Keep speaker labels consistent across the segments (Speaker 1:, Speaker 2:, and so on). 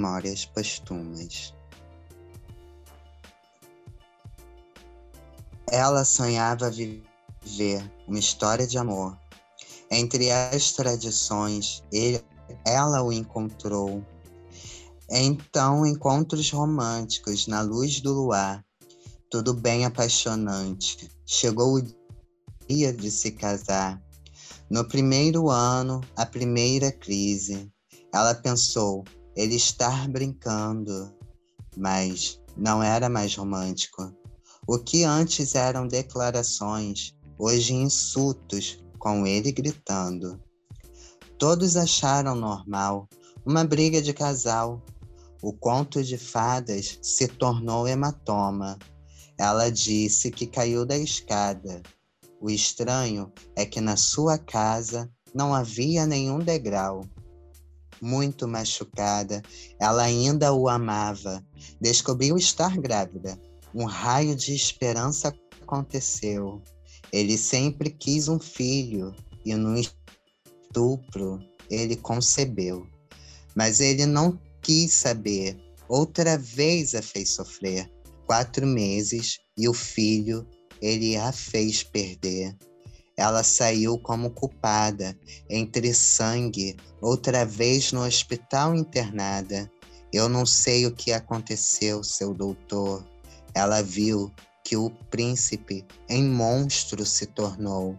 Speaker 1: Memórias Postumas Ela sonhava viver uma história de amor. Entre as tradições, ele, ela o encontrou. Então, encontros românticos na luz do luar, tudo bem apaixonante. Chegou o dia de se casar. No primeiro ano, a primeira crise, ela pensou ele estar brincando, mas não era mais romântico. O que antes eram declarações, hoje insultos, com ele gritando. Todos acharam normal uma briga de casal. O conto de fadas se tornou hematoma. Ela disse que caiu da escada o estranho é que na sua casa não havia nenhum degrau. Muito machucada, ela ainda o amava. Descobriu estar grávida. Um raio de esperança aconteceu. Ele sempre quis um filho e no estupro ele concebeu. Mas ele não quis saber. Outra vez a fez sofrer. Quatro meses e o filho ele a fez perder. Ela saiu como culpada, entre sangue, outra vez no hospital internada. Eu não sei o que aconteceu, seu doutor. Ela viu que o príncipe em monstro se tornou.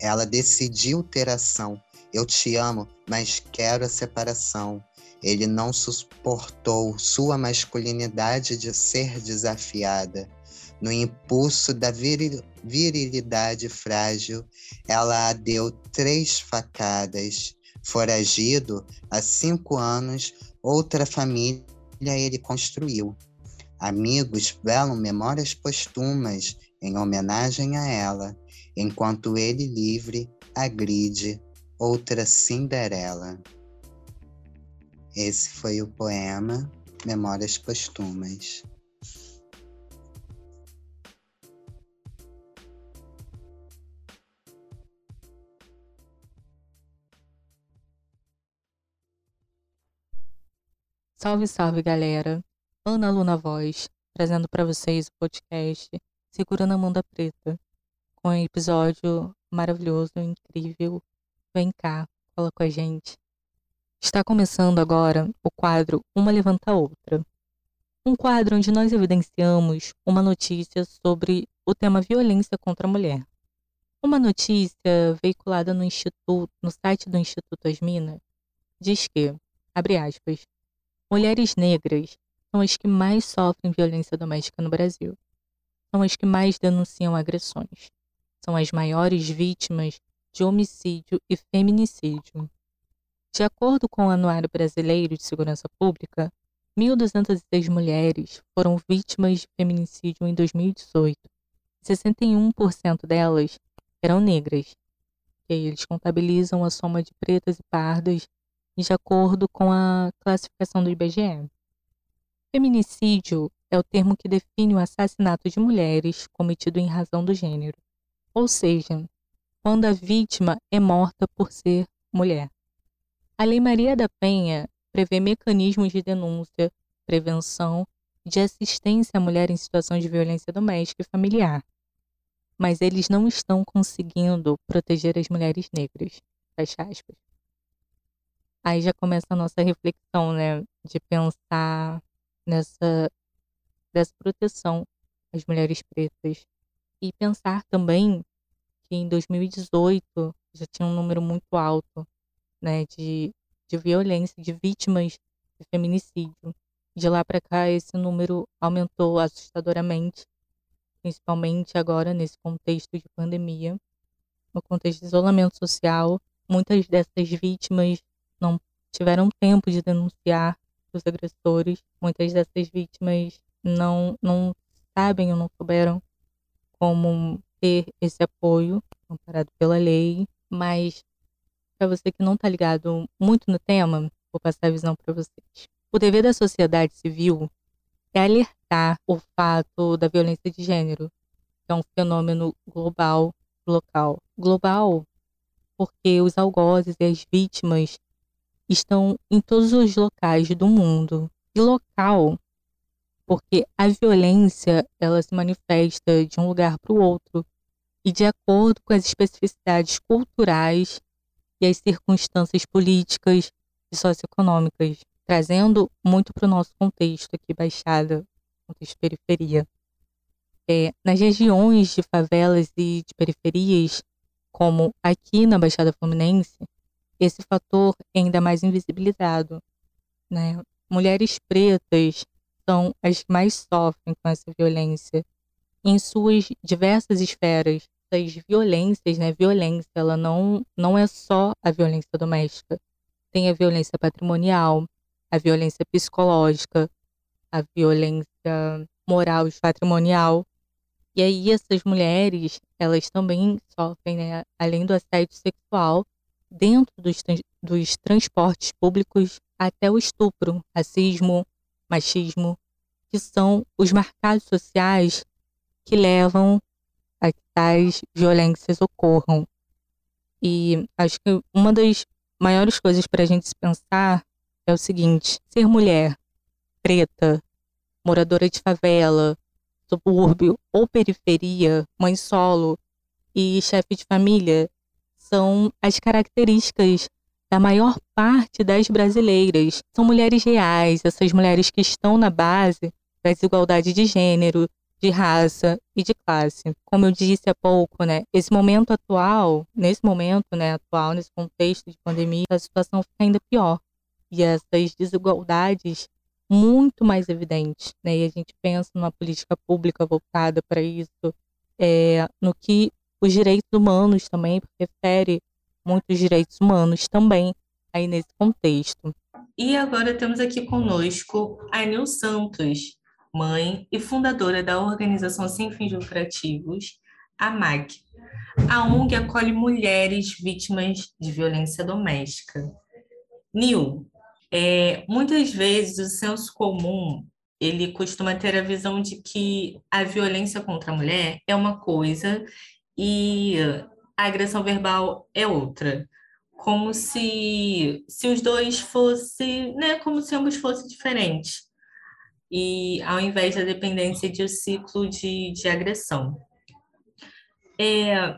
Speaker 1: Ela decidiu ter ação. Eu te amo, mas quero a separação. Ele não suportou sua masculinidade de ser desafiada. No impulso da viril, virilidade frágil, ela a deu três facadas. Foragido, há cinco anos, outra família ele construiu. Amigos velam memórias postumas em homenagem a ela, enquanto ele livre agride outra Cinderela. Esse foi o poema Memórias Postumas.
Speaker 2: Salve, salve, galera! Ana Luna Voz, trazendo para vocês o podcast Segurando a Manda Preta, com um episódio maravilhoso, incrível. Vem cá, fala com a gente. Está começando agora o quadro Uma Levanta a Outra. Um quadro onde nós evidenciamos uma notícia sobre o tema violência contra a mulher. Uma notícia veiculada no instituto, no site do Instituto Asmina, diz que, abre aspas, Mulheres negras são as que mais sofrem violência doméstica no Brasil. São as que mais denunciam agressões. São as maiores vítimas de homicídio e feminicídio. De acordo com o Anuário Brasileiro de Segurança Pública, 1.206 mulheres foram vítimas de feminicídio em 2018. 61% delas eram negras. E eles contabilizam a soma de pretas e pardas de acordo com a classificação do IBGE. Feminicídio é o termo que define o assassinato de mulheres cometido em razão do gênero, ou seja, quando a vítima é morta por ser mulher. A Lei Maria da Penha prevê mecanismos de denúncia, prevenção e de assistência à mulher em situação de violência doméstica e familiar, mas eles não estão conseguindo proteger as mulheres negras. Fecha aspas. Aí já começa a nossa reflexão, né, de pensar nessa dessa proteção às mulheres pretas e pensar também que em 2018 já tinha um número muito alto, né, de, de violência, de vítimas de feminicídio. De lá para cá esse número aumentou assustadoramente, principalmente agora nesse contexto de pandemia, no contexto de isolamento social. Muitas dessas vítimas não tiveram tempo de denunciar os agressores. Muitas dessas vítimas não, não sabem ou não souberam como ter esse apoio amparado pela lei. Mas, para você que não está ligado muito no tema, vou passar a visão para vocês. O dever da sociedade civil é alertar o fato da violência de gênero, que é um fenômeno global, local. Global porque os algozes e as vítimas estão em todos os locais do mundo. E local, porque a violência ela se manifesta de um lugar para o outro e de acordo com as especificidades culturais e as circunstâncias políticas e socioeconômicas, trazendo muito para o nosso contexto aqui, Baixada, contexto periferia. É, nas regiões de favelas e de periferias, como aqui na Baixada Fluminense, esse fator é ainda mais invisibilizado. Né? Mulheres pretas são as que mais sofrem com essa violência em suas diversas esferas. Essas violências, né? Violência, ela não, não é só a violência doméstica. Tem a violência patrimonial, a violência psicológica, a violência moral e patrimonial. E aí essas mulheres, elas também sofrem, né, além do assédio sexual, dentro dos, dos transportes públicos até o estupro, racismo, machismo, que são os marcados sociais que levam a que tais violências ocorram. E acho que uma das maiores coisas para a gente se pensar é o seguinte: ser mulher, preta, moradora de favela, subúrbio ou periferia, mãe solo e chefe de família são as características da maior parte das brasileiras. São mulheres reais, essas mulheres que estão na base da desigualdade de gênero, de raça e de classe. Como eu disse há pouco, né, esse momento atual, nesse momento, né, atual, nesse contexto de pandemia, a situação fica ainda pior. E essas desigualdades muito mais evidentes, né? E a gente pensa numa política pública voltada para isso, é, no que os direitos humanos também refere muitos direitos humanos também aí nesse contexto.
Speaker 3: E agora temos aqui conosco a Nil Santos, mãe e fundadora da organização sem fins lucrativos, a MAC. A ONG acolhe mulheres vítimas de violência doméstica. Nil, é, muitas vezes o senso comum ele costuma ter a visão de que a violência contra a mulher é uma coisa e a agressão verbal é outra. Como se, se os dois fossem, né, como se ambos fossem diferentes e ao invés da dependência de um ciclo de, de agressão. É,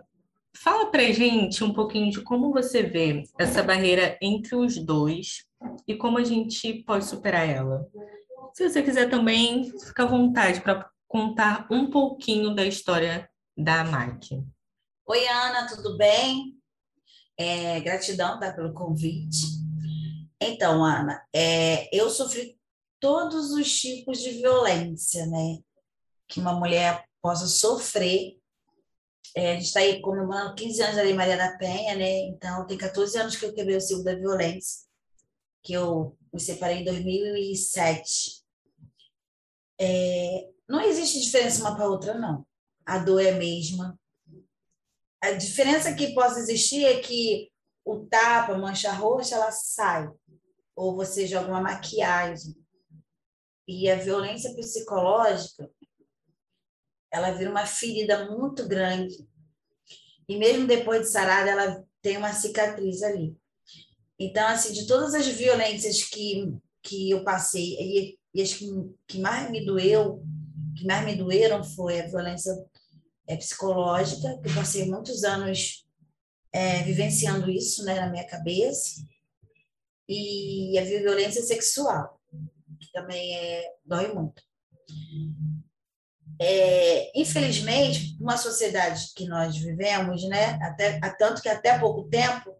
Speaker 3: fala para gente um pouquinho de como você vê essa barreira entre os dois e como a gente pode superar ela. Se você quiser também, fica à vontade para contar um pouquinho da história da MAC.
Speaker 4: Oi, Ana, tudo bem? É, gratidão tá, pelo convite. Então, Ana, é, eu sofri todos os tipos de violência, né? Que uma mulher possa sofrer. É, a gente está aí comemorando 15 anos da Lei Maria da Penha, né? Então, tem 14 anos que eu quebrei o ciclo da violência, que eu me separei em 2007. É, não existe diferença uma para outra, não. A dor é a mesma. A diferença que possa existir é que o tapa, a mancha roxa, ela sai. Ou você joga uma maquiagem e a violência psicológica, ela vira uma ferida muito grande. E mesmo depois de sarada, ela tem uma cicatriz ali. Então, assim, de todas as violências que, que eu passei, e, e as que, que mais me doeu, que mais me doeram foi a violência é, psicológica, que passei muitos anos é, vivenciando isso né, na minha cabeça, e a violência sexual que também é, dói muito. É, infelizmente, uma sociedade que nós vivemos, né, até, tanto que até pouco tempo,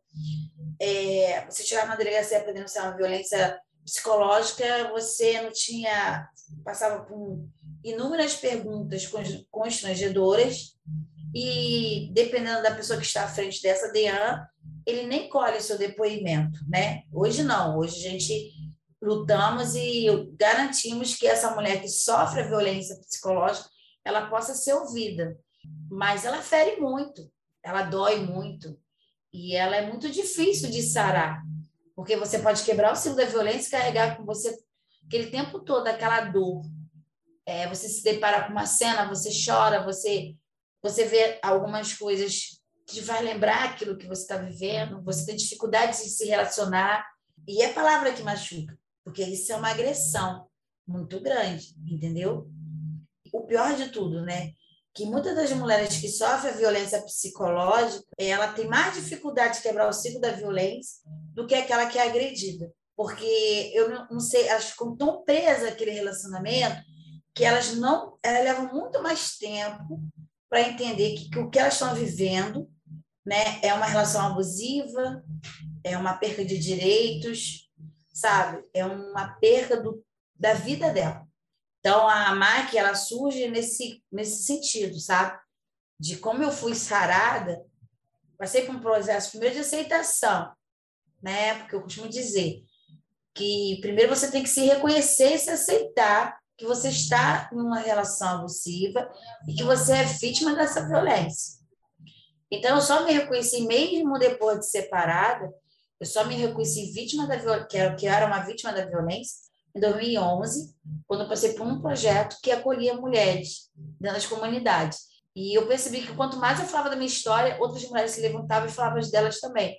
Speaker 4: é, você chegar na delegacia para denunciar uma violência psicológica, você não tinha, passava por inúmeras perguntas constrangedoras e, dependendo da pessoa que está à frente dessa DEAN, ele nem colhe seu depoimento, né? Hoje não, hoje a gente lutamos e garantimos que essa mulher que sofre a violência psicológica ela possa ser ouvida. Mas ela fere muito, ela dói muito e ela é muito difícil de sarar, porque você pode quebrar o ciclo da violência e carregar com você aquele tempo todo aquela dor. É, você se depara com uma cena, você chora, você você vê algumas coisas que vai lembrar aquilo que você está vivendo, você tem dificuldade de se relacionar E é palavra que machuca, porque isso é uma agressão muito grande, entendeu? O pior de tudo, né? Que muitas das mulheres que sofrem a violência psicológica, ela tem mais dificuldade de quebrar o ciclo da violência do que aquela que é agredida. Porque eu não sei, elas ficam tão presas àquele relacionamento que elas não, elas levam muito mais tempo para entender que, que o que elas estão vivendo né, é uma relação abusiva, é uma perca de direitos, sabe? É uma perca do, da vida dela. Então, a MAC, ela surge nesse, nesse sentido, sabe? De como eu fui sarada, passei por um processo primeiro de aceitação, né? Porque eu costumo dizer que primeiro você tem que se reconhecer e se aceitar que você está numa relação abusiva e que você é vítima dessa violência. Então, eu só me reconheci, mesmo depois de separada, eu só me reconheci vítima da violência, que eu era uma vítima da violência, em 2011, quando eu passei por um projeto que acolhia mulheres dentro das comunidades. E eu percebi que quanto mais eu falava da minha história, outras mulheres se levantavam e falavam delas também.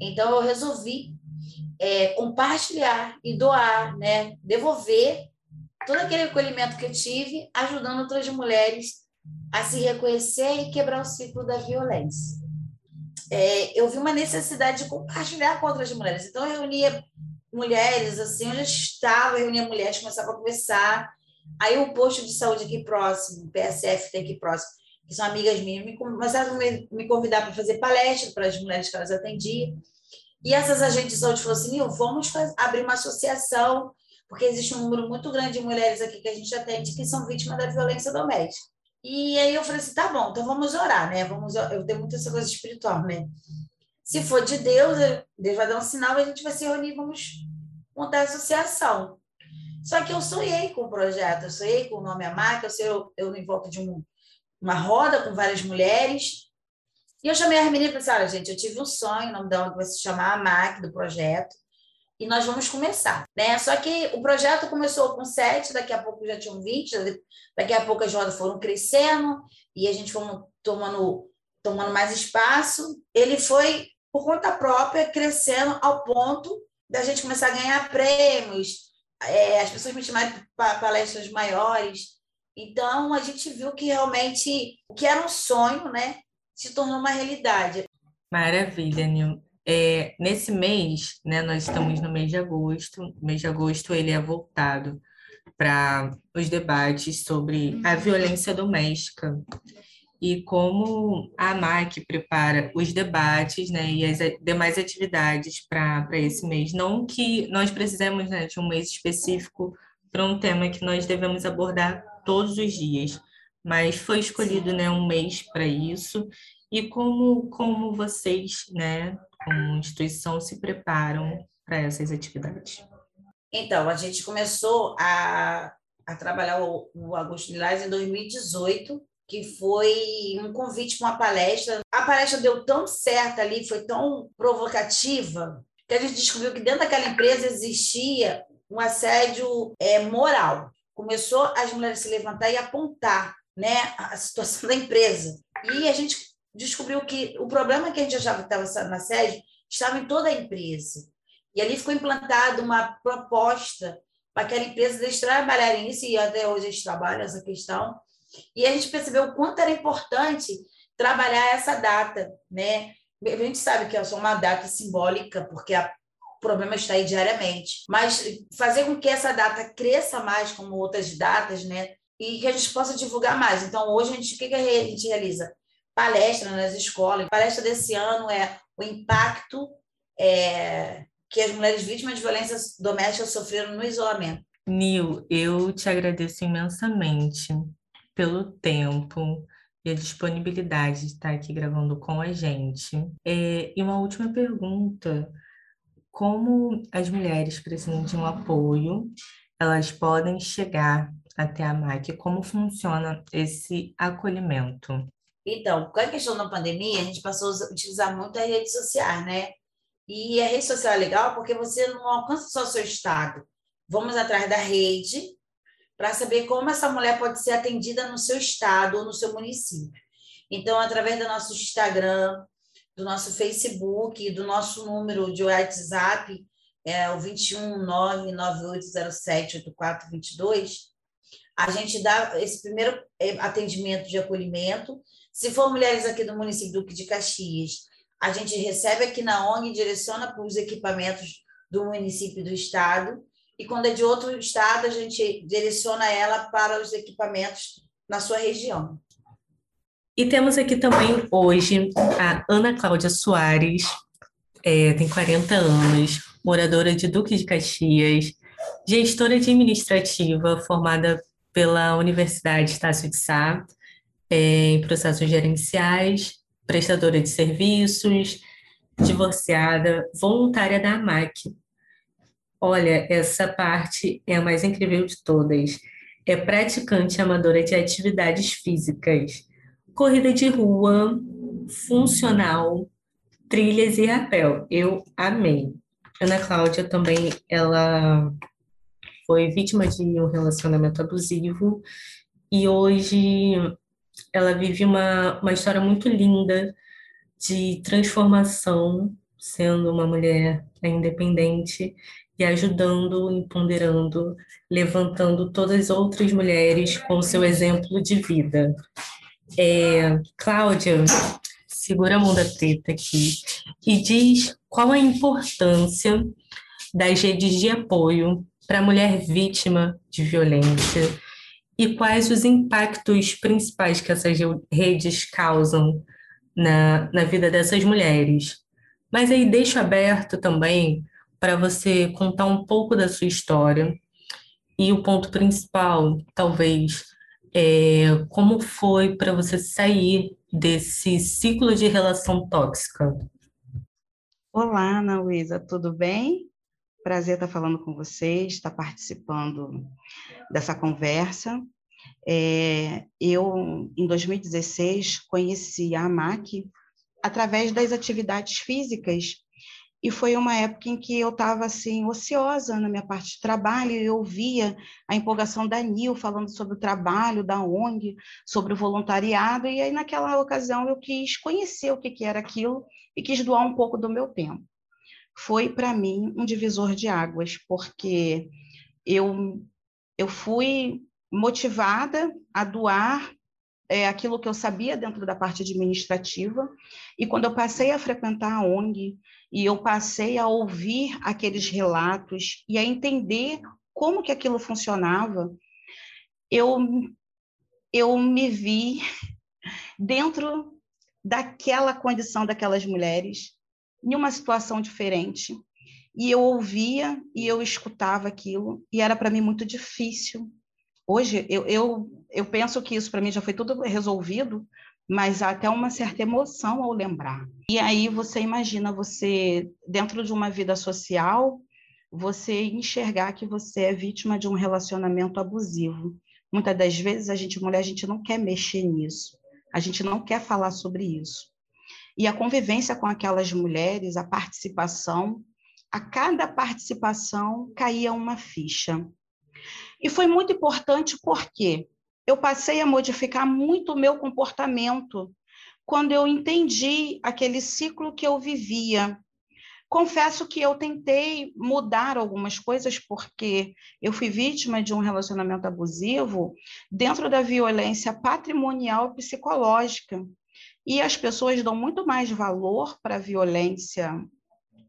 Speaker 4: Então, eu resolvi é, compartilhar e doar, né? devolver todo aquele acolhimento que eu tive, ajudando outras mulheres a se reconhecer e quebrar o ciclo da violência. É, eu vi uma necessidade de compartilhar com outras mulheres. Então, eu reunia mulheres, assim, onde eu estava, eu reunia mulheres, começava a conversar. Aí, o posto de saúde aqui próximo, o PSF tem aqui próximo, que são amigas minhas, me começaram a me, convidar para fazer palestra para as mulheres que elas atendiam. E essas agentes de saúde falaram assim: vamos fazer, abrir uma associação, porque existe um número muito grande de mulheres aqui que a gente atende que são vítimas da violência doméstica. E aí eu falei assim, tá bom, então vamos orar, né? Vamos, eu tenho muita essa coisa espiritual, né? Se for de Deus, Deus vai dar um sinal, a gente vai se reunir, vamos montar a associação. Só que eu sonhei com o projeto, eu sonhei com o nome Amac, eu, eu, eu em volta de um, uma roda com várias mulheres. E eu chamei as meninas e falei assim, olha, gente, eu tive um sonho, o nome da vai se chamar Amac, do projeto e nós vamos começar, né? Só que o projeto começou com sete, daqui a pouco já tinham 20, daqui a pouco as rodas foram crescendo e a gente foi tomando, tomando mais espaço. Ele foi, por conta própria, crescendo ao ponto da gente começar a ganhar prêmios, é, as pessoas me chamarem para palestras maiores. Então, a gente viu que realmente o que era um sonho, né, se tornou uma realidade.
Speaker 3: Maravilha, Nil. É, nesse mês, né, nós estamos no mês de agosto. O mês de agosto ele é voltado para os debates sobre a violência doméstica e como a AMAC prepara os debates né, e as demais atividades para esse mês. Não que nós precisemos né, de um mês específico para um tema que nós devemos abordar todos os dias, mas foi escolhido né, um mês para isso. E como, como vocês, né, como instituição, se preparam para essas atividades?
Speaker 4: Então, a gente começou a, a trabalhar o, o Agosto Lilás em 2018, que foi um convite para uma palestra. A palestra deu tão certa ali, foi tão provocativa, que a gente descobriu que dentro daquela empresa existia um assédio é, moral. Começou as mulheres se levantar e apontar né, a situação da empresa. E a gente descobriu que o problema que a gente achava que estava na sede estava em toda a empresa. E ali ficou implantada uma proposta para aquela empresa eles trabalharem isso, e até hoje eles trabalham essa questão. E a gente percebeu o quanto era importante trabalhar essa data, né? A gente sabe que é só uma data simbólica, porque a, o problema está aí diariamente, mas fazer com que essa data cresça mais como outras datas, né? E que a gente possa divulgar mais. Então, hoje, a gente, o que, que a gente realiza? Palestra nas escolas. A palestra desse ano é o impacto é, que as mulheres vítimas de violência doméstica sofreram no isolamento.
Speaker 3: Nil, eu te agradeço imensamente pelo tempo e a disponibilidade de estar aqui gravando com a gente. É, e uma última pergunta: como as mulheres precisam de um apoio, elas podem chegar até a MAC? Como funciona esse acolhimento?
Speaker 4: Então, com a questão da pandemia, a gente passou a utilizar muito as redes sociais, né? E a rede social é legal porque você não alcança só o seu estado. Vamos atrás da rede para saber como essa mulher pode ser atendida no seu estado ou no seu município. Então, através do nosso Instagram, do nosso Facebook, do nosso número de WhatsApp, é o 21998078422, a gente dá esse primeiro é, atendimento de acolhimento. Se for mulheres aqui do município Duque de Caxias, a gente recebe aqui na ONG e direciona para os equipamentos do município do estado. E quando é de outro estado, a gente direciona ela para os equipamentos na sua região.
Speaker 3: E temos aqui também hoje a Ana Cláudia Soares, é, tem 40 anos, moradora de Duque de Caxias, gestora administrativa formada pela Universidade Estácio de Sá, em processos gerenciais, prestadora de serviços, divorciada, voluntária da AMAC. Olha, essa parte é a mais incrível de todas. É praticante amadora de atividades físicas, corrida de rua, funcional, trilhas e rapel. Eu amei. Ana Cláudia também, ela foi vítima de um relacionamento abusivo e hoje ela vive uma, uma história muito linda de transformação, sendo uma mulher independente e ajudando, empoderando, levantando todas as outras mulheres com seu exemplo de vida. É, Cláudia, segura a mão da treta aqui e diz qual a importância das redes de apoio para a mulher vítima de violência e quais os impactos principais que essas redes causam na, na vida dessas mulheres. Mas aí deixo aberto também para você contar um pouco da sua história e o ponto principal, talvez, é como foi para você sair desse ciclo de relação tóxica.
Speaker 5: Olá, Ana Luísa, tudo bem? Prazer estar falando com vocês, estar participando dessa conversa. É, eu, em 2016, conheci a AMAC através das atividades físicas e foi uma época em que eu estava assim ociosa na minha parte de trabalho e eu via a empolgação da Nil falando sobre o trabalho da ONG, sobre o voluntariado e aí naquela ocasião eu quis conhecer o que, que era aquilo e quis doar um pouco do meu tempo. Foi para mim um divisor de águas porque eu eu fui motivada a doar é, aquilo que eu sabia dentro da parte administrativa. E quando eu passei a frequentar a ONG e eu passei a ouvir aqueles relatos e a entender como que aquilo funcionava, eu, eu me vi dentro daquela condição daquelas mulheres, em uma situação diferente. E eu ouvia e eu escutava aquilo, e era para mim muito difícil Hoje, eu, eu, eu penso que isso para mim já foi tudo resolvido, mas há até uma certa emoção ao lembrar. E aí você imagina você, dentro de uma vida social, você enxergar que você é vítima de um relacionamento abusivo. Muitas das vezes a gente, mulher, a gente não quer mexer nisso, a gente não quer falar sobre isso. E a convivência com aquelas mulheres, a participação, a cada participação caía uma ficha. E foi muito importante porque eu passei a modificar muito o meu comportamento quando eu entendi aquele ciclo que eu vivia. Confesso que eu tentei mudar algumas coisas porque eu fui vítima de um relacionamento abusivo dentro da violência patrimonial psicológica. E as pessoas dão muito mais valor para a violência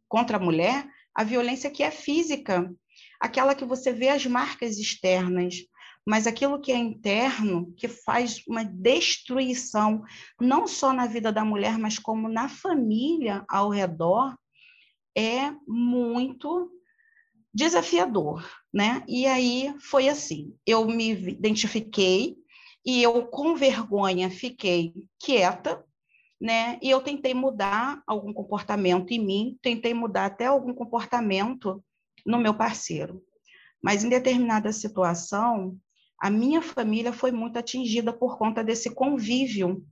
Speaker 5: contra a mulher, a violência que é física aquela que você vê as marcas externas, mas aquilo que é interno, que faz uma destruição, não só na vida da mulher, mas como na família ao redor, é muito desafiador, né? E aí foi assim, eu me identifiquei e eu com vergonha fiquei quieta, né? E eu tentei mudar algum comportamento em mim, tentei mudar até algum comportamento no meu parceiro. Mas em determinada situação, a minha família foi muito atingida por conta desse convívio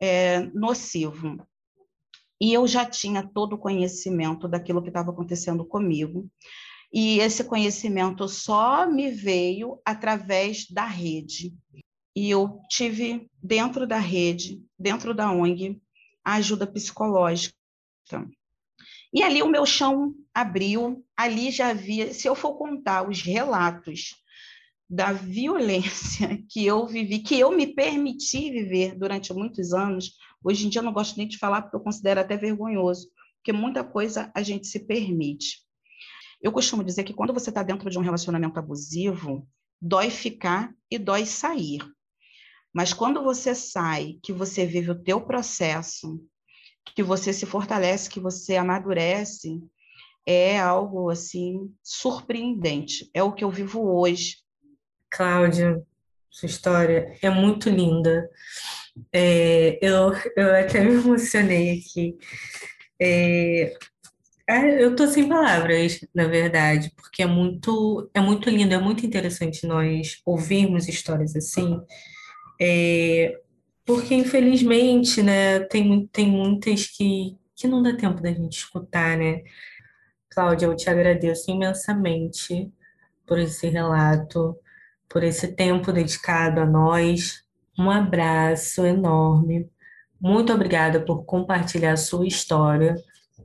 Speaker 5: é, nocivo. E eu já tinha todo o conhecimento daquilo que estava acontecendo comigo. E esse conhecimento só me veio através da rede. E eu tive dentro da rede, dentro da ONG, a ajuda psicológica. E ali o meu chão abriu, ali já havia, se eu for contar os relatos da violência que eu vivi, que eu me permiti viver durante muitos anos, hoje em dia eu não gosto nem de falar porque eu considero até vergonhoso, porque muita coisa a gente se permite. Eu costumo dizer que quando você está dentro de um relacionamento abusivo, dói ficar e dói sair. Mas quando você sai, que você vive o teu processo, que você se fortalece, que você amadurece, é algo assim surpreendente. É o que eu vivo hoje
Speaker 3: Cláudia, sua história é muito linda. É, eu, eu até me emocionei aqui. É, é eu tô sem palavras, na verdade, porque é muito, é muito lindo, é muito interessante nós ouvirmos histórias assim, é, porque infelizmente, né, tem, tem muitas que, que não dá tempo da gente escutar, né? Cláudia, eu te agradeço imensamente por esse relato por esse tempo dedicado a nós. Um abraço enorme. Muito obrigada por compartilhar a sua história.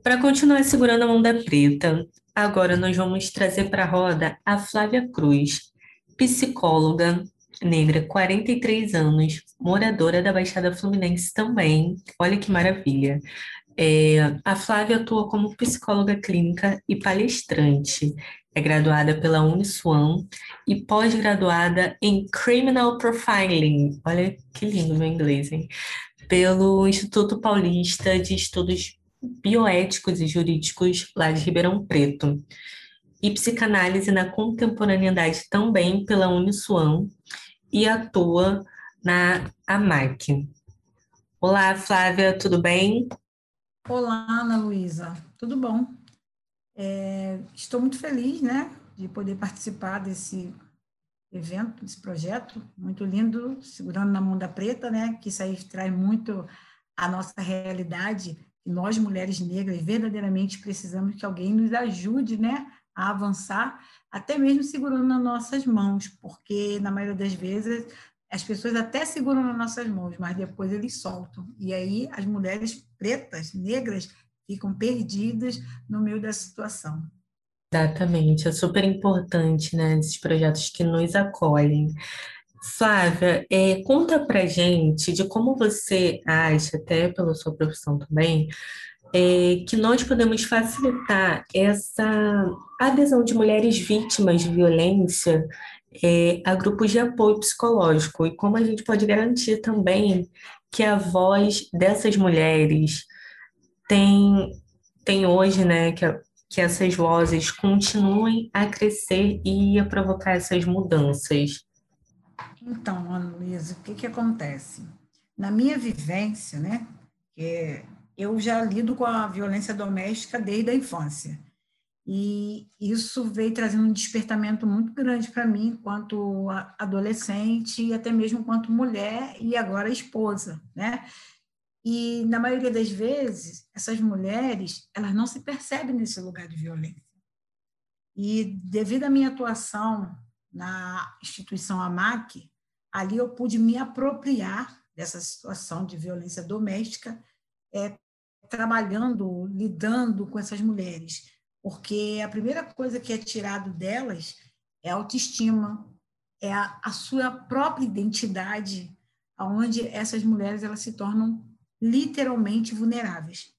Speaker 3: Para continuar segurando a mão da preta, agora nós vamos trazer para a roda a Flávia Cruz, psicóloga negra, 43 anos, moradora da Baixada Fluminense também. Olha que maravilha. É, a Flávia atua como psicóloga clínica e palestrante é graduada pela Uniswan e pós-graduada em Criminal Profiling. Olha que lindo meu inglês, hein? Pelo Instituto Paulista de Estudos Bioéticos e Jurídicos lá de Ribeirão Preto. E psicanálise na contemporaneidade também pela Uniswan e atua na AMAC. Olá, Flávia, tudo bem?
Speaker 6: Olá, Ana Luísa, tudo bom? É, estou muito feliz, né, de poder participar desse evento, desse projeto muito lindo, segurando na mão da preta, né, que isso aí traz muito a nossa realidade, nós, mulheres negras, verdadeiramente precisamos que alguém nos ajude, né, a avançar, até mesmo segurando nas nossas mãos, porque na maioria das vezes as pessoas até seguram nas nossas mãos, mas depois eles soltam. E aí as mulheres pretas, negras, ficam perdidas no meio da situação.
Speaker 3: Exatamente, é super importante, né, esses projetos que nos acolhem. Flávia, é, conta pra gente de como você acha, até pela sua profissão também, é, que nós podemos facilitar essa adesão de mulheres vítimas de violência é, a grupos de apoio psicológico e como a gente pode garantir também que a voz dessas mulheres tem, tem hoje, né, que, que essas vozes continuem a crescer e a provocar essas mudanças.
Speaker 6: Então, Ana Luísa, o que, que acontece? Na minha vivência, né, é, eu já lido com a violência doméstica desde a infância. E isso veio trazendo um despertamento muito grande para mim, enquanto adolescente e até mesmo enquanto mulher e agora esposa, né? E, na maioria das vezes, essas mulheres, elas não se percebem nesse lugar de violência. E, devido à minha atuação na instituição AMAC, ali eu pude me apropriar dessa situação de violência doméstica, é, trabalhando, lidando com essas mulheres. Porque a primeira coisa que é tirado delas é a autoestima, é a, a sua própria identidade, aonde essas mulheres elas se tornam literalmente vulneráveis.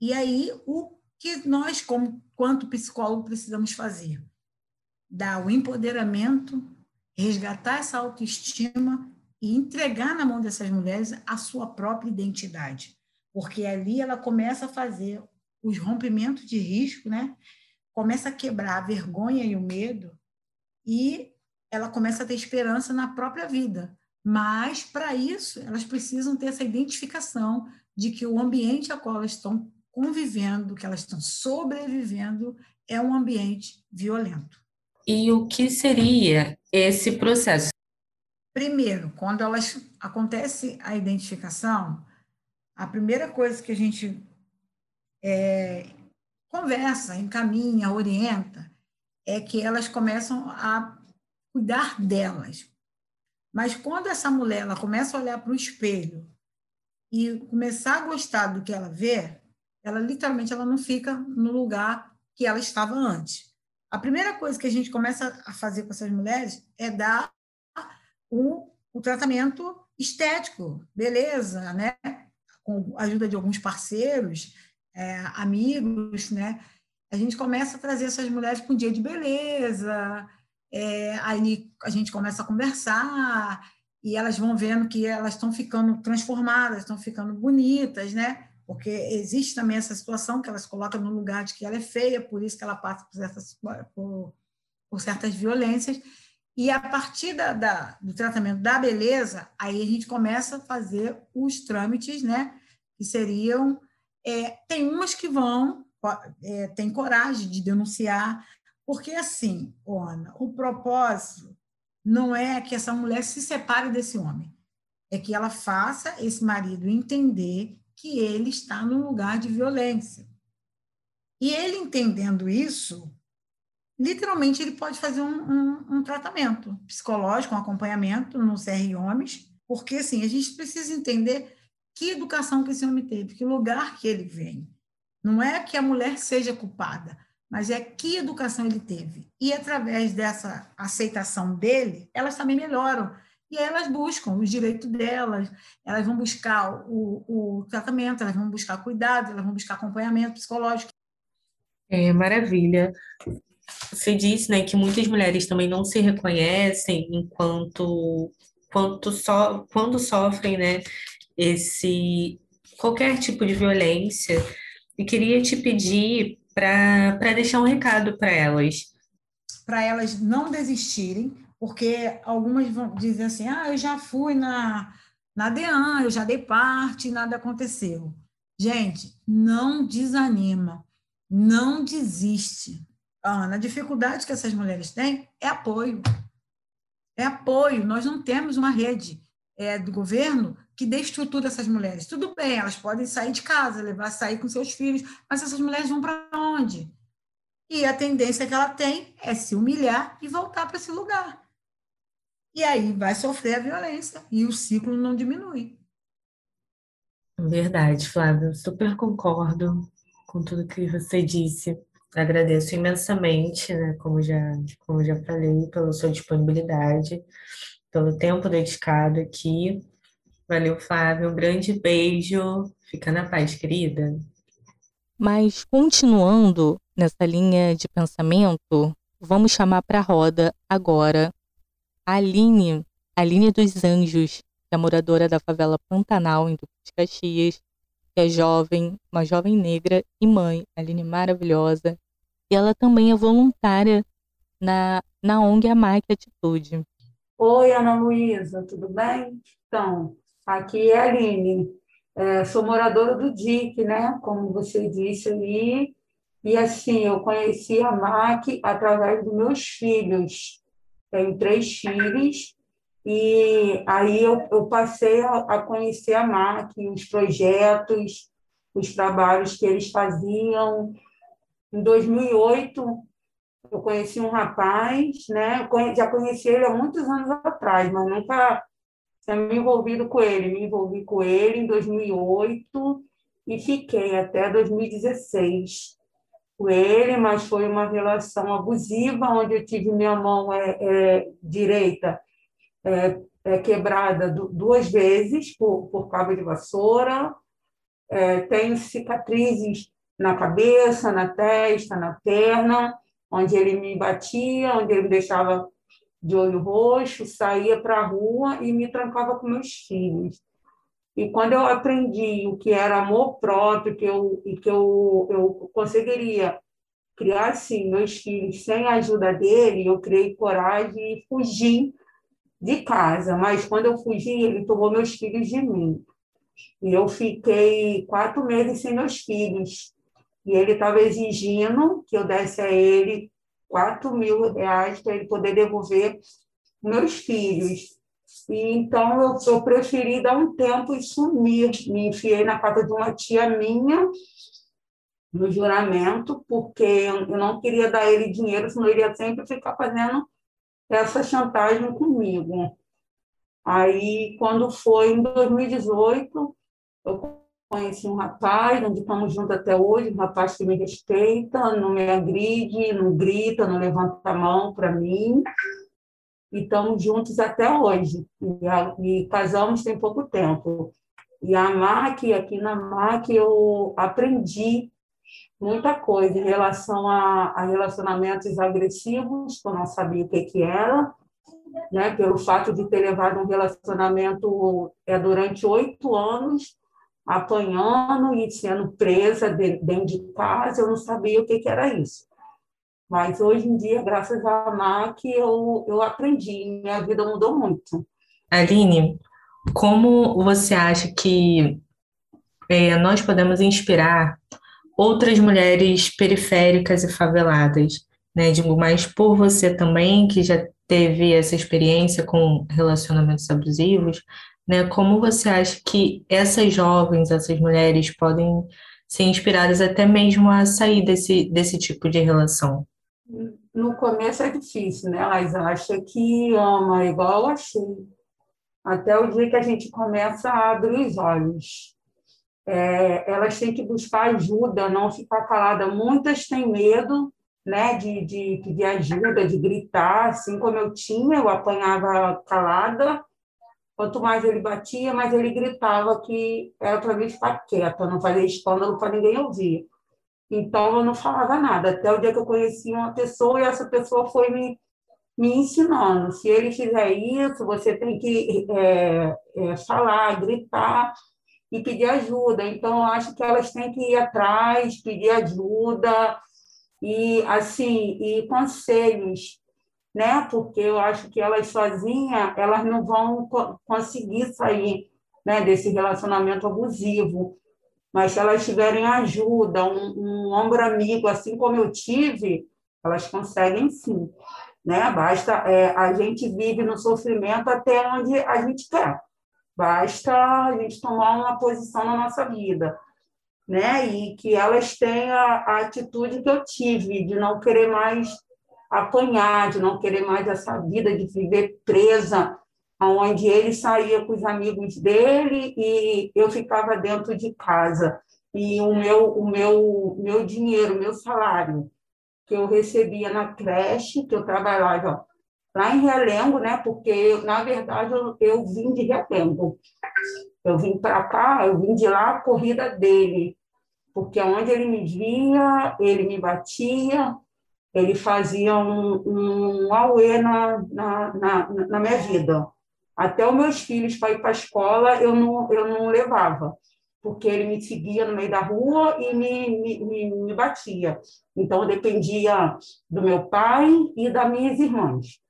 Speaker 6: E aí, o que nós, como quanto psicólogo, precisamos fazer? Dar o empoderamento, resgatar essa autoestima e entregar na mão dessas mulheres a sua própria identidade. Porque ali ela começa a fazer os rompimentos de risco, né? Começa a quebrar a vergonha e o medo e ela começa a ter esperança na própria vida. Mas, para isso, elas precisam ter essa identificação de que o ambiente a qual elas estão convivendo, que elas estão sobrevivendo, é um ambiente violento.
Speaker 3: E o que seria esse processo?
Speaker 6: Primeiro, quando elas acontece a identificação, a primeira coisa que a gente é, conversa, encaminha, orienta, é que elas começam a cuidar delas, mas quando essa mulher ela começa a olhar para o espelho e começar a gostar do que ela vê, ela literalmente ela não fica no lugar que ela estava antes. A primeira coisa que a gente começa a fazer com essas mulheres é dar o, o tratamento estético, beleza, né? Com a ajuda de alguns parceiros, é, amigos, né? A gente começa a trazer essas mulheres para um dia de beleza, é, aí a gente começa a conversar e elas vão vendo que elas estão ficando transformadas, estão ficando bonitas, né? Porque existe também essa situação que elas colocam no lugar de que ela é feia, por isso que ela passa por certas, por, por certas violências. E a partir da, da, do tratamento da beleza, aí a gente começa a fazer os trâmites, né? Que seriam. É, tem umas que vão, é, tem coragem de denunciar, porque assim, Ana, o propósito não é que essa mulher se separe desse homem, é que ela faça esse marido entender que ele está num lugar de violência. E ele entendendo isso, literalmente ele pode fazer um, um, um tratamento psicológico, um acompanhamento no CR Homens, porque assim, a gente precisa entender que educação que esse homem teve, que lugar que ele vem. Não é que a mulher seja culpada, mas é que educação ele teve. E através dessa aceitação dele, elas também melhoram. E aí elas buscam os direitos delas, elas vão buscar o, o tratamento, elas vão buscar cuidado, elas vão buscar acompanhamento psicológico.
Speaker 3: É, maravilha. Você disse, né, que muitas mulheres também não se reconhecem enquanto quanto so, quando sofrem, né, esse qualquer tipo de violência. E queria te pedir para deixar um recado para elas.
Speaker 6: Para elas não desistirem, porque algumas vão dizer assim: ah, eu já fui na, na DEAN, eu já dei parte, nada aconteceu. Gente, não desanima, não desiste. Ana, a dificuldade que essas mulheres têm é apoio. É apoio. Nós não temos uma rede é, do governo que dê estrutura a essas mulheres. Tudo bem, elas podem sair de casa, levar sair com seus filhos, mas essas mulheres vão para onde? E a tendência que ela tem é se humilhar e voltar para esse lugar. E aí vai sofrer a violência e o ciclo não diminui.
Speaker 3: Verdade, Flávia, super concordo com tudo que você disse. Agradeço imensamente, né, como já, como já falei, pela sua disponibilidade, pelo tempo dedicado aqui Valeu, Flávio. Um grande beijo. Fica na paz, querida.
Speaker 2: Mas, continuando nessa linha de pensamento, vamos chamar para a roda agora a Aline, Aline dos Anjos, que é moradora da favela Pantanal, em Duque de Caxias, que é jovem, uma jovem negra e mãe, Aline maravilhosa. E ela também é voluntária na, na ONG AMAC Atitude.
Speaker 7: Oi, Ana Luísa, tudo bem? Então, Aqui é a Aline. É, sou moradora do DIC, né? Como você disse aí. E assim, eu conheci a MAC através dos meus filhos. Tenho três filhos. E aí eu, eu passei a, a conhecer a MAC, os projetos, os trabalhos que eles faziam. Em 2008, eu conheci um rapaz, né? já conheci ele há muitos anos atrás, mas nunca me envolvido com ele. Me envolvi com ele em 2008 e fiquei até 2016 com ele, mas foi uma relação abusiva, onde eu tive minha mão é, é direita é, é quebrada duas vezes por, por cabo de vassoura, é, tenho cicatrizes na cabeça, na testa, na perna, onde ele me batia, onde ele me deixava de olho roxo, saía para a rua e me trancava com meus filhos. E quando eu aprendi o que era amor próprio, que eu, e que eu, eu conseguiria criar, sim, meus filhos sem a ajuda dele, eu criei coragem e fugi de casa. Mas quando eu fugi, ele tomou meus filhos de mim. E eu fiquei quatro meses sem meus filhos. E ele estava exigindo que eu desse a ele 4 mil reais para ele poder devolver meus filhos. E, então, eu, eu preferi dar um tempo e sumir. Me enfiei na casa de uma tia minha, no juramento, porque eu não queria dar ele dinheiro, senão ele ia sempre ficar fazendo essa chantagem comigo. Aí, quando foi em 2018, eu conheci um rapaz, onde estamos juntos até hoje, um rapaz que me respeita, não me agride, não grita, não levanta a mão para mim. E estamos juntos até hoje. E, e, casamos tem pouco tempo. E a MAC, aqui na MAC, eu aprendi muita coisa em relação a, a relacionamentos agressivos, que eu não sabia o que, que era, né? pelo fato de ter levado um relacionamento é, durante oito anos, apanhando e sendo presa dentro de casa, eu não sabia o que, que era isso. Mas hoje em dia, graças à MAC, eu, eu aprendi, minha vida mudou muito.
Speaker 3: Aline, como você acha que é, nós podemos inspirar outras mulheres periféricas e faveladas? Né? Digo mais por você também, que já teve essa experiência com relacionamentos abusivos, né? Como você acha que essas jovens, essas mulheres podem ser inspiradas até mesmo a sair desse, desse tipo de relação?
Speaker 7: No começo é difícil, né? Elas acham que ama igual eu achei. Até o dia que a gente começa a abrir os olhos. É, elas têm que buscar ajuda, não ficar calada. Muitas têm medo né, de, de pedir ajuda, de gritar, assim como eu tinha, eu apanhava calada, Quanto mais ele batia, mais ele gritava que era para mim ficar quieta, não fazer escândalo para ninguém ouvir. Então, eu não falava nada, até o dia que eu conheci uma pessoa e essa pessoa foi me, me ensinando. Se ele fizer isso, você tem que é, é, falar, gritar e pedir ajuda. Então, eu acho que elas têm que ir atrás, pedir ajuda e, assim, e conselhos né? Porque eu acho que elas sozinhas, elas não vão conseguir sair, né, desse relacionamento abusivo. Mas se elas tiverem ajuda, um, um ombro amigo, assim como eu tive, elas conseguem sim, né? Basta é, a gente vive no sofrimento até onde a gente quer. Basta a gente tomar uma posição na nossa vida, né? E que elas tenham a atitude que eu tive de não querer mais apanhar, de não querer mais essa vida de viver presa, onde ele saía com os amigos dele e eu ficava dentro de casa. E o meu, o meu, meu dinheiro, meu salário que eu recebia na creche, que eu trabalhava lá em Realengo, né? Porque, na verdade, eu, eu vim de Realengo. Eu vim para cá, eu vim de lá a corrida dele, porque onde ele me via, ele me batia, ele fazia um, um auê na, na, na, na minha vida. Até os meus filhos para ir para a escola eu não, eu não levava, porque ele me seguia no meio da rua e me, me, me, me batia. Então, eu dependia do meu pai e das minhas irmãs.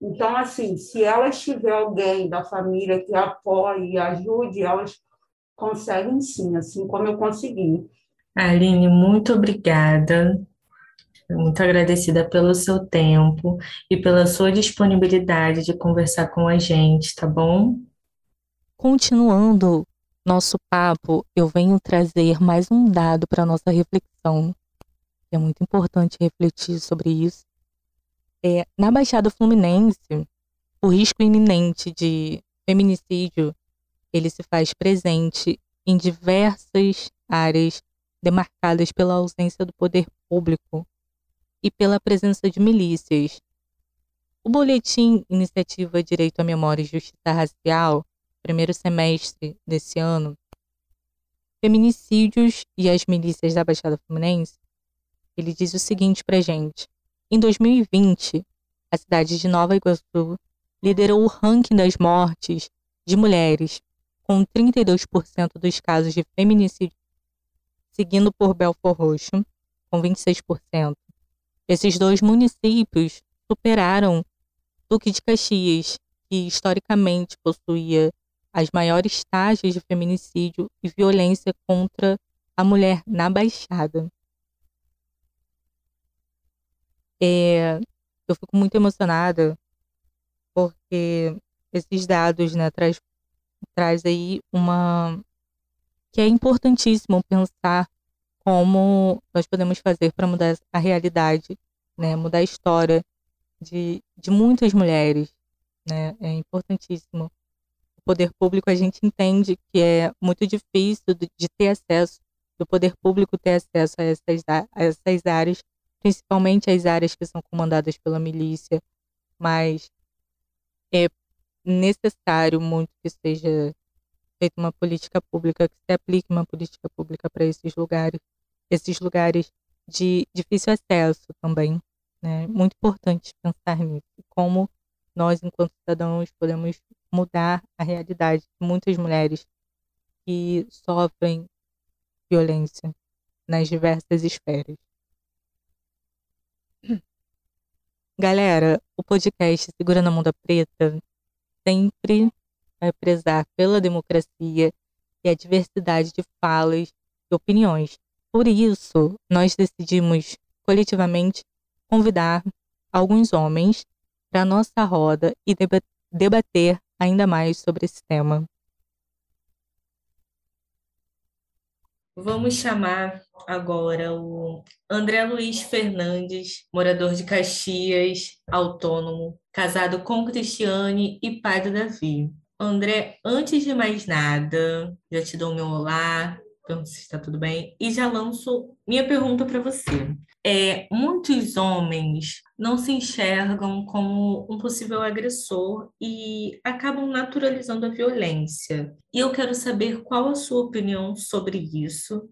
Speaker 7: Então, assim, se elas tiver alguém da família que apoie e ajude, elas conseguem sim, assim como eu consegui.
Speaker 3: Aline, muito obrigada muito agradecida pelo seu tempo e pela sua disponibilidade de conversar com a gente, tá bom?
Speaker 2: Continuando nosso papo, eu venho trazer mais um dado para nossa reflexão. É muito importante refletir sobre isso. É, na Baixada Fluminense, o risco iminente de feminicídio ele se faz presente em diversas áreas demarcadas pela ausência do poder público e pela presença de milícias. O boletim Iniciativa Direito à Memória e Justiça Racial, primeiro semestre desse ano, Feminicídios e as Milícias da Baixada Fluminense, ele diz o seguinte pra gente. Em 2020, a cidade de Nova Iguaçu liderou o ranking das mortes de mulheres, com 32% dos casos de feminicídio, seguindo por Belfor Roxo, com 26%, esses dois municípios superaram Duque de Caxias, que historicamente possuía as maiores taxas de feminicídio e violência contra a mulher na Baixada. É, eu fico muito emocionada porque esses dados né, traz, traz aí uma que é importantíssimo pensar como nós podemos fazer para mudar a realidade, né, mudar a história de, de muitas mulheres, né, é importantíssimo. poder público, a gente entende que é muito difícil de ter acesso, do poder público ter acesso a essas, a essas áreas, principalmente as áreas que são comandadas pela milícia, mas é necessário muito que seja feita uma política pública, que se aplique uma política pública para esses lugares, esses lugares de difícil acesso também. Né? Muito importante pensar nisso, como nós, enquanto cidadãos, podemos mudar a realidade de muitas mulheres que sofrem violência nas diversas esferas. Galera, o podcast Segura na Mão da Preta sempre vai prezar pela democracia e a diversidade de falas e opiniões. Por isso, nós decidimos coletivamente convidar alguns homens para nossa roda e debater ainda mais sobre esse tema.
Speaker 3: Vamos chamar agora o André Luiz Fernandes, morador de Caxias, autônomo, casado com Cristiane e pai do Davi. André, antes de mais nada, já te dou meu olá, se está tudo bem, e já lanço minha pergunta para você. É, muitos homens não se enxergam como um possível agressor e acabam naturalizando a violência. E eu quero saber qual a sua opinião sobre isso.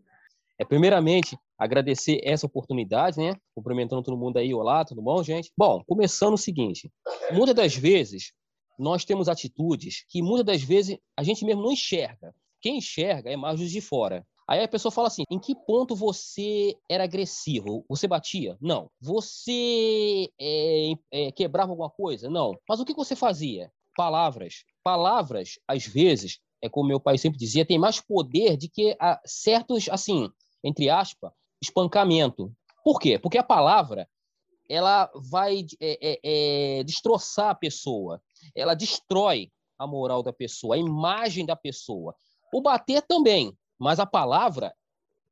Speaker 8: É, primeiramente, agradecer essa oportunidade, né? Cumprimentando todo mundo aí. Olá, tudo bom, gente? Bom, começando o seguinte: muitas das vezes nós temos atitudes que muitas das vezes a gente mesmo não enxerga. Quem enxerga é mais os de fora. Aí a pessoa fala assim: em que ponto você era agressivo? Você batia? Não. Você é, é, quebrava alguma coisa? Não. Mas o que você fazia? Palavras. Palavras, às vezes, é como meu pai sempre dizia, tem mais poder de que a, certos, assim, entre aspas, espancamento. Por quê? Porque a palavra ela vai é, é, é, destroçar a pessoa, ela destrói a moral da pessoa, a imagem da pessoa. O bater também, mas a palavra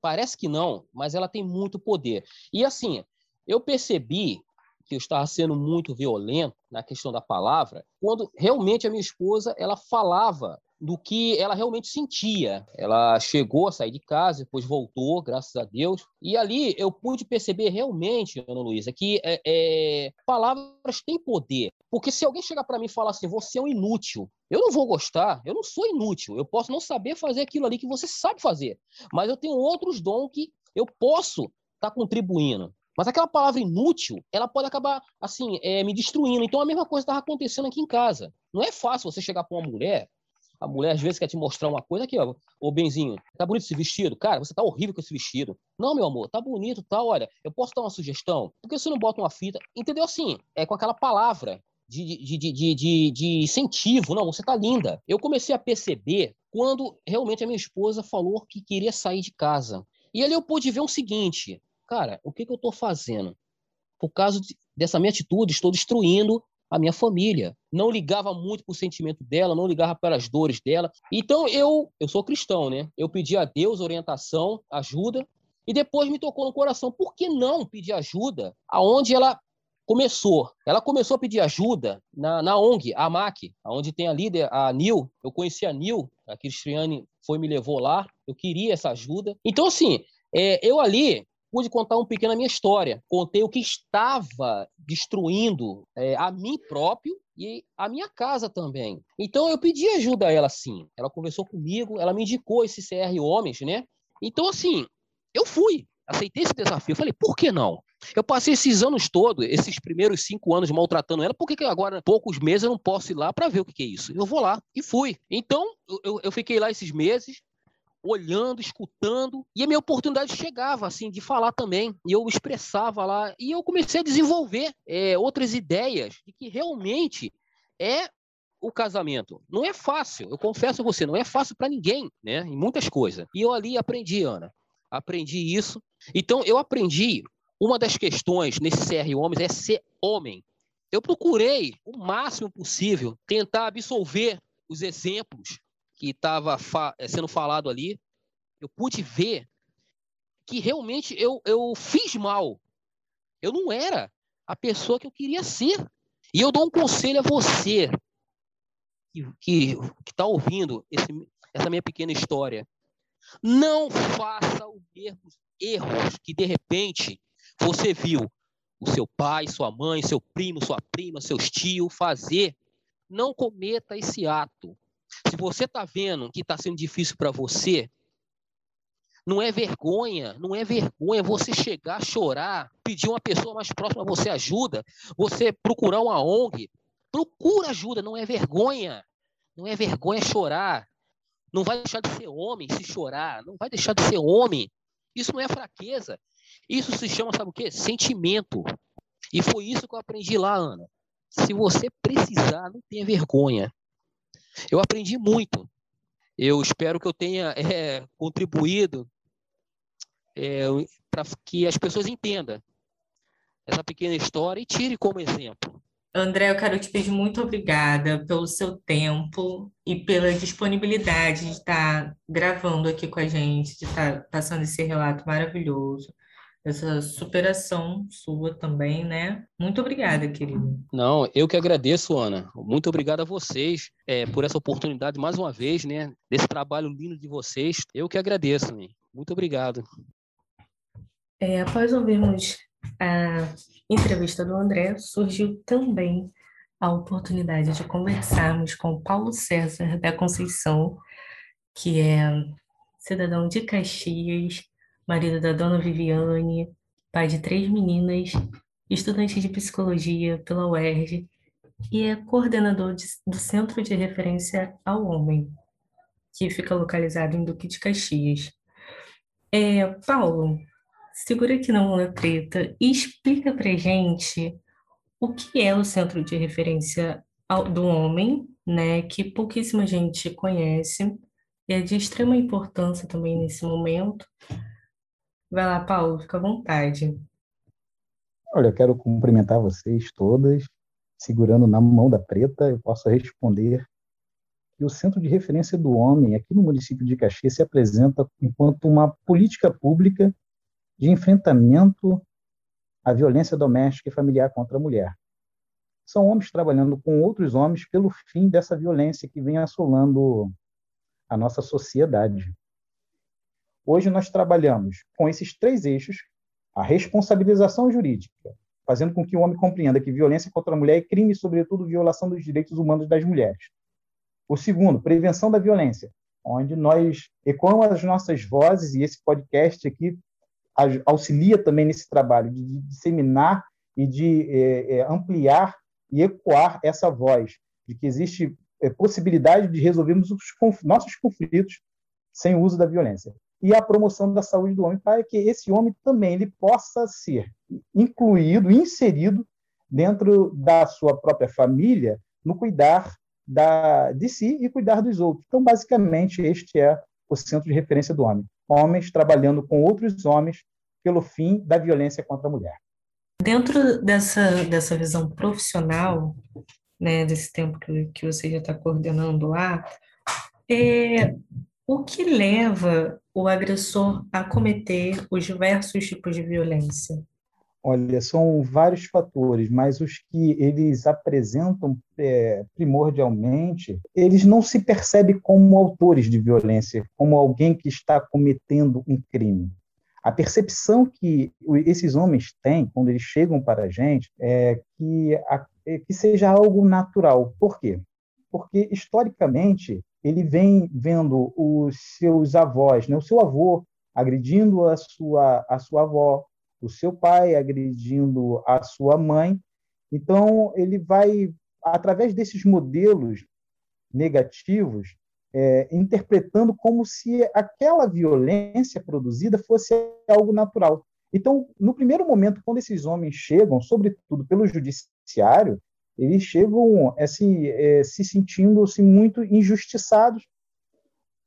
Speaker 8: parece que não, mas ela tem muito poder. E assim, eu percebi que eu estava sendo muito violento na questão da palavra, quando realmente a minha esposa ela falava do que ela realmente sentia. Ela chegou a sair de casa, depois voltou, graças a Deus. E ali eu pude perceber realmente, Ana Luísa, que é, é, palavras têm poder. Porque se alguém chegar para mim e falar assim, você é um inútil, eu não vou gostar, eu não sou inútil. Eu posso não saber fazer aquilo ali que você sabe fazer, mas eu tenho outros dons que eu posso estar tá contribuindo. Mas aquela palavra inútil, ela pode acabar, assim, é, me destruindo. Então, a mesma coisa estava acontecendo aqui em casa. Não é fácil você chegar para uma mulher a mulher às vezes quer te mostrar uma coisa aqui, ó. Ô, Benzinho, tá bonito esse vestido? Cara, você tá horrível com esse vestido. Não, meu amor, tá bonito, tá? Olha, eu posso dar uma sugestão? Por que você não bota uma fita? Entendeu assim? É com aquela palavra de, de, de, de, de, de incentivo. Não, você tá linda. Eu comecei a perceber quando realmente a minha esposa falou que queria sair de casa. E ali eu pude ver o seguinte, cara, o que, que eu tô fazendo? Por causa de, dessa minha atitude, estou destruindo a minha família. Não ligava muito para o sentimento dela, não ligava para as dores dela. Então eu, eu sou cristão, né? Eu pedi a Deus orientação, ajuda, e depois me tocou no coração. Por que não pedir ajuda aonde ela começou? Ela começou a pedir ajuda na, na ONG, a MAC, onde tem a líder, a Nil. Eu conheci a Nil, a Cristiane foi me levou lá. Eu queria essa ajuda. Então, assim, é, eu ali pude contar um pouquinho a minha história. Contei o que estava destruindo é, a mim próprio e a minha casa também. Então eu pedi ajuda a ela sim. Ela conversou comigo, ela me indicou esse CR Homens, né? Então, assim, eu fui, aceitei esse desafio. Falei, por que não? Eu passei esses anos todos, esses primeiros cinco anos maltratando ela, por que, que agora, poucos meses, eu não posso ir lá para ver o que, que, é isso? Eu vou lá e fui. Então, eu, eu fiquei lá esses meses, olhando, escutando, e a minha oportunidade chegava, assim, de falar também, e eu expressava lá, e eu comecei a desenvolver é, outras ideias de que realmente é o casamento. Não é fácil, eu confesso a você, não é fácil para ninguém, né, em muitas coisas. E eu ali aprendi, Ana, aprendi isso. Então, eu aprendi, uma das questões nesse CR Homens é ser homem. Eu procurei, o máximo possível, tentar absolver os exemplos que estava fa eh, sendo falado ali, eu pude ver que realmente eu, eu fiz mal. Eu não era a pessoa que eu queria ser. E eu dou um conselho a você. que está ouvindo esse, essa minha pequena história, não faça os mesmos erros que de repente você viu o seu pai, sua mãe, seu primo, sua prima, seus tios fazer. Não cometa esse ato. Se você está vendo que está sendo difícil para você, não é vergonha, não é vergonha você chegar, chorar, pedir uma pessoa mais próxima a você ajuda, você procurar uma ONG, procura ajuda, não é vergonha. Não é vergonha chorar. Não vai deixar de ser homem se chorar, não vai deixar de ser homem. Isso não é fraqueza. Isso se chama, sabe o quê? Sentimento. E foi isso que eu aprendi lá, Ana. Se você precisar, não tenha vergonha. Eu aprendi muito. Eu espero que eu tenha é, contribuído é, para que as pessoas entendam essa pequena história e tire como exemplo.
Speaker 3: André, eu quero te pedir muito obrigada pelo seu tempo e pela disponibilidade de estar gravando aqui com a gente, de estar passando esse relato maravilhoso essa superação sua também, né? Muito obrigada, querido.
Speaker 8: Não, eu que agradeço, Ana. Muito obrigado a vocês é, por essa oportunidade mais uma vez, né? Desse trabalho lindo de vocês. Eu que agradeço, né? Muito obrigado.
Speaker 3: É, após ouvirmos a entrevista do André, surgiu também a oportunidade de conversarmos com Paulo César da Conceição, que é cidadão de Caxias, marido da dona Viviane, pai de três meninas, estudante de psicologia pela UERJ e é coordenador de, do Centro de Referência ao Homem, que fica localizado em Duque de Caxias. É, Paulo, segura aqui na mão preta e explica para gente o que é o Centro de Referência ao, do Homem, né, que pouquíssima gente conhece, é de extrema importância também nesse momento, Vai lá, Paulo, fica à vontade.
Speaker 9: Olha, eu quero cumprimentar vocês todas. Segurando na mão da preta, eu posso responder que o Centro de Referência do Homem, aqui no município de Caxias, se apresenta enquanto uma política pública de enfrentamento à violência doméstica e familiar contra a mulher. São homens trabalhando com outros homens pelo fim dessa violência que vem assolando a nossa sociedade. Hoje nós trabalhamos com esses três eixos: a responsabilização jurídica, fazendo com que o homem compreenda que violência contra a mulher é crime, sobretudo violação dos direitos humanos das mulheres. O segundo, prevenção da violência, onde nós ecoamos as nossas vozes, e esse podcast aqui auxilia também nesse trabalho de disseminar e de é, é, ampliar e ecoar essa voz de que existe é, possibilidade de resolvermos os conf nossos conflitos sem o uso da violência e a promoção da saúde do homem, para que esse homem também ele possa ser incluído, inserido dentro da sua própria família, no cuidar da, de si e cuidar dos outros. Então, basicamente, este é o centro de referência do homem. Homens trabalhando com outros homens pelo fim da violência contra a mulher.
Speaker 3: Dentro dessa, dessa visão profissional, né, desse tempo que, que você já está coordenando lá, é, o que leva o agressor a cometer os diversos tipos de violência?
Speaker 9: Olha, são vários fatores, mas os que eles apresentam é, primordialmente, eles não se percebem como autores de violência, como alguém que está cometendo um crime. A percepção que esses homens têm quando eles chegam para a gente é que, a, é que seja algo natural. Por quê? Porque, historicamente, ele vem vendo os seus avós, né? o seu avô agredindo a sua, a sua avó, o seu pai agredindo a sua mãe. Então, ele vai, através desses modelos negativos, é, interpretando como se aquela violência produzida fosse algo natural. Então, no primeiro momento, quando esses homens chegam, sobretudo pelo judiciário, eles chegam assim, é, se sentindo assim, muito injustiçados,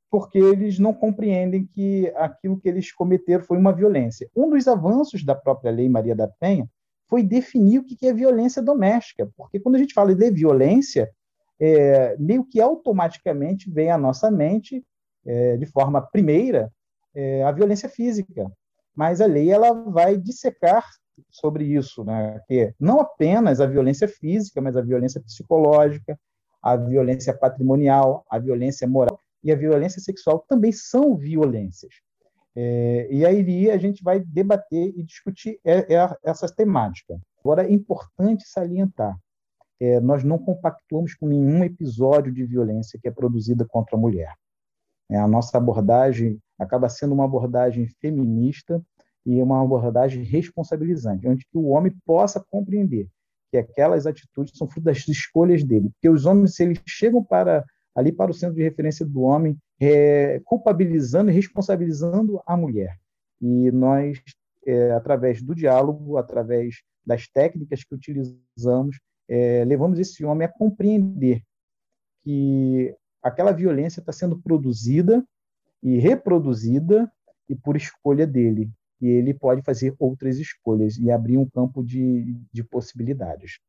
Speaker 9: porque eles não compreendem que aquilo que eles cometeram foi uma violência. Um dos avanços da própria Lei Maria da Penha foi definir o que é violência doméstica, porque quando a gente fala de violência, é, meio que automaticamente vem à nossa mente, é, de forma primeira, é, a violência física. Mas a lei ela vai dissecar sobre isso, né? que não apenas a violência física, mas a violência psicológica, a violência patrimonial, a violência moral e a violência sexual também são violências. É, e aí a gente vai debater e discutir é, é, essas temáticas. Agora, é importante salientar, é, nós não compactuamos com nenhum episódio de violência que é produzida contra a mulher. É, a nossa abordagem acaba sendo uma abordagem feminista e uma abordagem responsabilizante, onde que o homem possa compreender que aquelas atitudes são fruto das escolhas dele. Porque os homens, se eles chegam para ali para o centro de referência do homem, é, culpabilizando e responsabilizando a mulher. E nós, é, através do diálogo, através das técnicas que utilizamos, é, levamos esse homem a compreender que aquela violência está sendo produzida e reproduzida e por escolha dele e ele pode fazer outras escolhas e abrir um campo de, de possibilidades.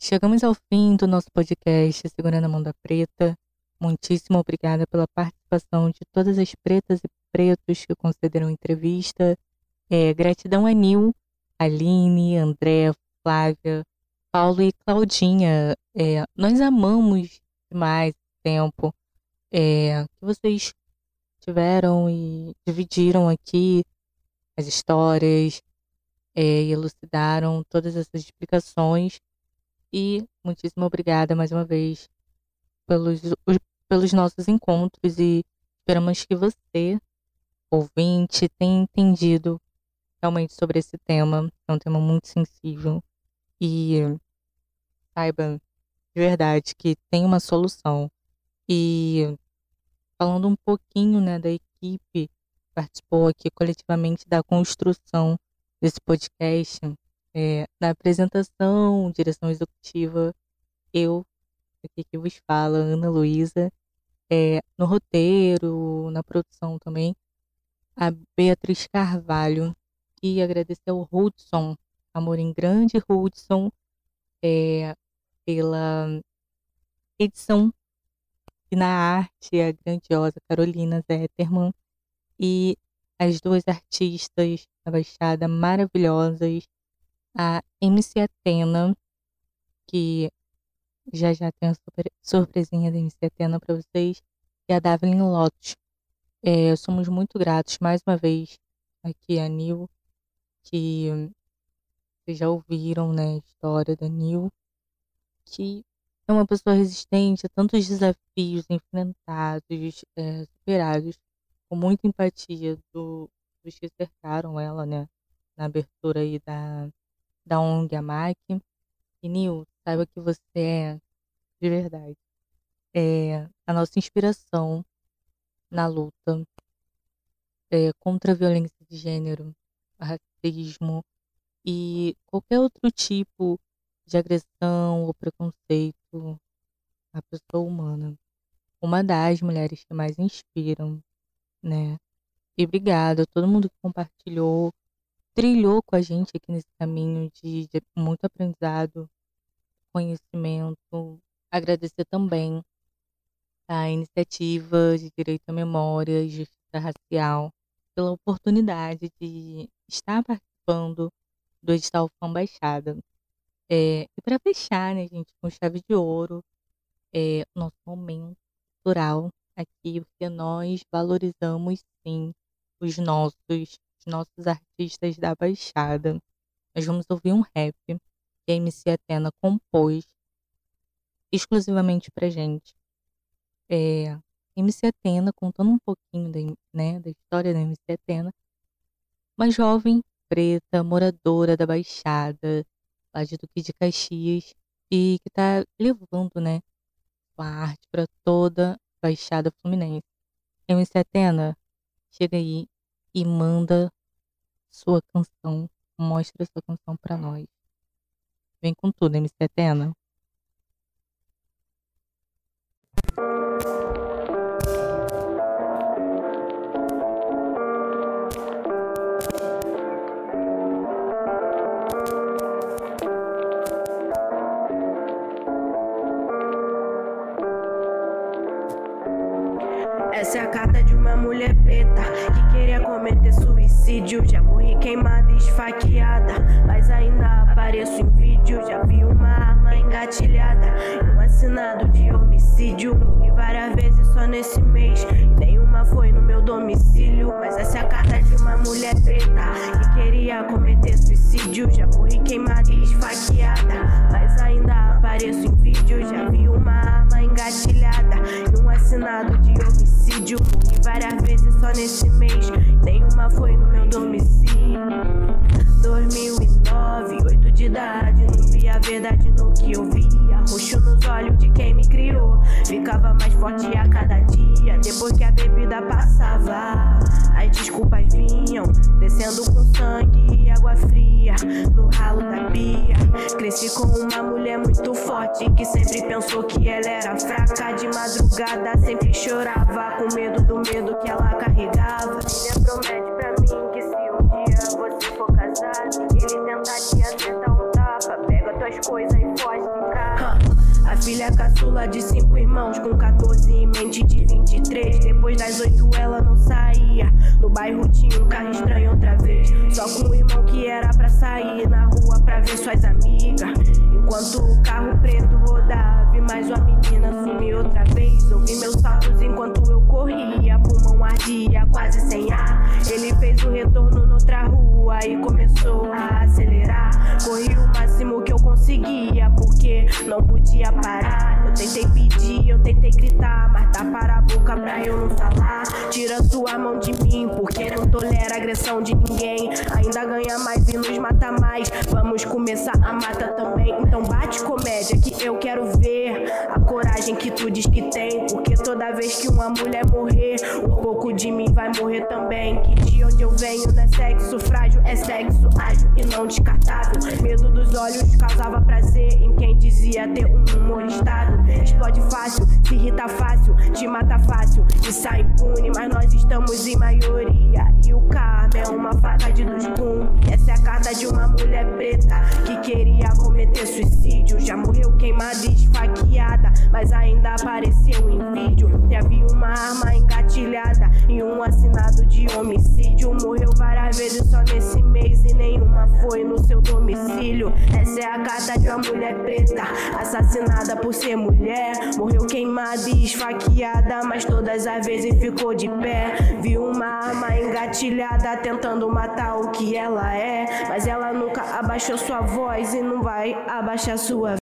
Speaker 2: Chegamos ao fim do nosso podcast Segurando a Mão da Preta. Muitíssimo obrigada pela participação de todas as pretas e pretos que concederam entrevista. É, gratidão a Nil, Aline, André, Flávia, Paulo e Claudinha. É, nós amamos demais o tempo é, que vocês tiveram e dividiram aqui as histórias é, e elucidaram todas essas explicações. E muitíssimo obrigada mais uma vez pelos, pelos nossos encontros e esperamos que você, ouvinte, tenha entendido realmente sobre esse tema. É um tema muito sensível e saiba de verdade que tem uma solução. E falando um pouquinho né, da equipe que participou aqui coletivamente da construção desse podcast, é, na apresentação, direção executiva, eu, aqui que vos fala, Ana Luísa, é, no roteiro, na produção também, a Beatriz Carvalho, e agradecer ao Hudson, Amorim Grande Hudson, é, pela edição e na arte a grandiosa Carolina Zetterman e as duas artistas da Baixada maravilhosas, a MC Atena, que já já tem a surpresinha da MC Atena para vocês, e a Davelin Lotus. É, somos muito gratos mais uma vez aqui a Nil, que vocês já ouviram né, a história da Nil, que é uma pessoa resistente a tantos desafios enfrentados, é, superados, com muita empatia do, dos que cercaram ela, né? Na abertura aí da, da ONG AMAC. E Nil, saiba que você é, de verdade, é a nossa inspiração na luta é, contra a violência de gênero, racismo e qualquer outro tipo de agressão ou preconceito à pessoa humana. Uma das mulheres que mais inspiram, né? E obrigada a todo mundo que compartilhou, trilhou com a gente aqui nesse caminho de, de muito aprendizado, conhecimento. Agradecer também a iniciativa de direito à memória e justiça racial pela oportunidade de estar participando do edital Fã Baixada. É, e para fechar, né, gente, com chave de ouro, é, nosso momento cultural aqui, porque nós valorizamos sim os nossos, os nossos artistas da Baixada. Nós vamos ouvir um rap que a MC Atena compôs exclusivamente pra gente. É, MC Atena contando um pouquinho da, né, da história da MC Atena, uma jovem preta, moradora da Baixada, de Duque de Caxias, e que está levando, né, sua arte para toda a Baixada Fluminense. MC Atena, chega aí e manda sua canção, mostra sua canção para nós. Vem com tudo, MC Atena.
Speaker 10: Suicídio. Já morri queimada, esfaqueada, mas ainda apareço em vídeo. Já vi uma engatilhada. E um assinado de homicídio. Morri várias vezes só nesse mês. Nenhuma foi no meu domicílio. Mas essa é a carta de uma mulher preta que queria cometer suicídio. Já morri queimada e esfaqueada. Mas ainda apareço em vídeo. Já vi uma arma engatilhada. Um assinado de homicídio. Morri várias vezes só nesse mês. E nenhuma foi no meu domicílio. 2009, 8 de idade, não via a verdade no que eu via. Roxo nos olhos de quem me criou. Ficava mais forte a cada dia, depois que a bebida passava. As desculpas vinham, descendo com sangue e água fria, no ralo da pia. Cresci com uma mulher muito forte, que sempre pensou que ela era fraca. De madrugada sempre chorava, com medo do medo que ela carregava. Promete e ele tentar te acertar um tapa, pega tuas coisas e foge de casa. A filha caçula de cinco irmãos, com 14 em mente de 23. Depois das oito ela não saía. No bairro tinha um carro estranho outra vez. Só com o irmão que era pra sair na rua pra ver suas amigas. Enquanto o carro preto rodava, e mais uma menina sumiu outra vez. Ouvi meus saltos enquanto eu corria, pulmão ardia, quase sem ar. Ele fez o retorno noutra rua e começou a acelerar. Corri o máximo que eu conseguia, porque não podia parar. Eu tentei pedir, eu tentei gritar, mas tapar a boca pra eu não falar. Tira sua mão de mim, porque não tolera agressão de ninguém. Ainda ganha mais e nos mata mais. Vamos começar a matar também. Então bate comédia que eu quero ver a coragem que tu diz que tem. Porque toda vez que uma mulher morrer, um pouco de mim vai morrer também. Que de onde eu venho não é sexo frágil, é sexo ágil e não descartável. Medo dos olhos causava prazer em quem dizia ter um humor estado. Explode fácil, se irrita fácil, te mata fácil e sai impune. Mas nós estamos em maioria e o karma é uma faca de dois gumes. Essa é a carta de uma mulher preta que queria cometer suicídio. Já morreu queimada e esfaqueada, mas ainda apareceu em vídeo. Já vi uma arma engatilhada e um assinado de homicídio. Morreu várias vezes só nesse mês e nenhuma foi no seu domicílio. Essa é a carta de uma mulher preta, assassinada por ser mulher. Morreu queimada e esfaqueada, mas todas as vezes ficou de pé. Vi uma arma engatilhada tentando matar o que ela é, mas ela nunca abaixou sua voz e não vai abaixar sua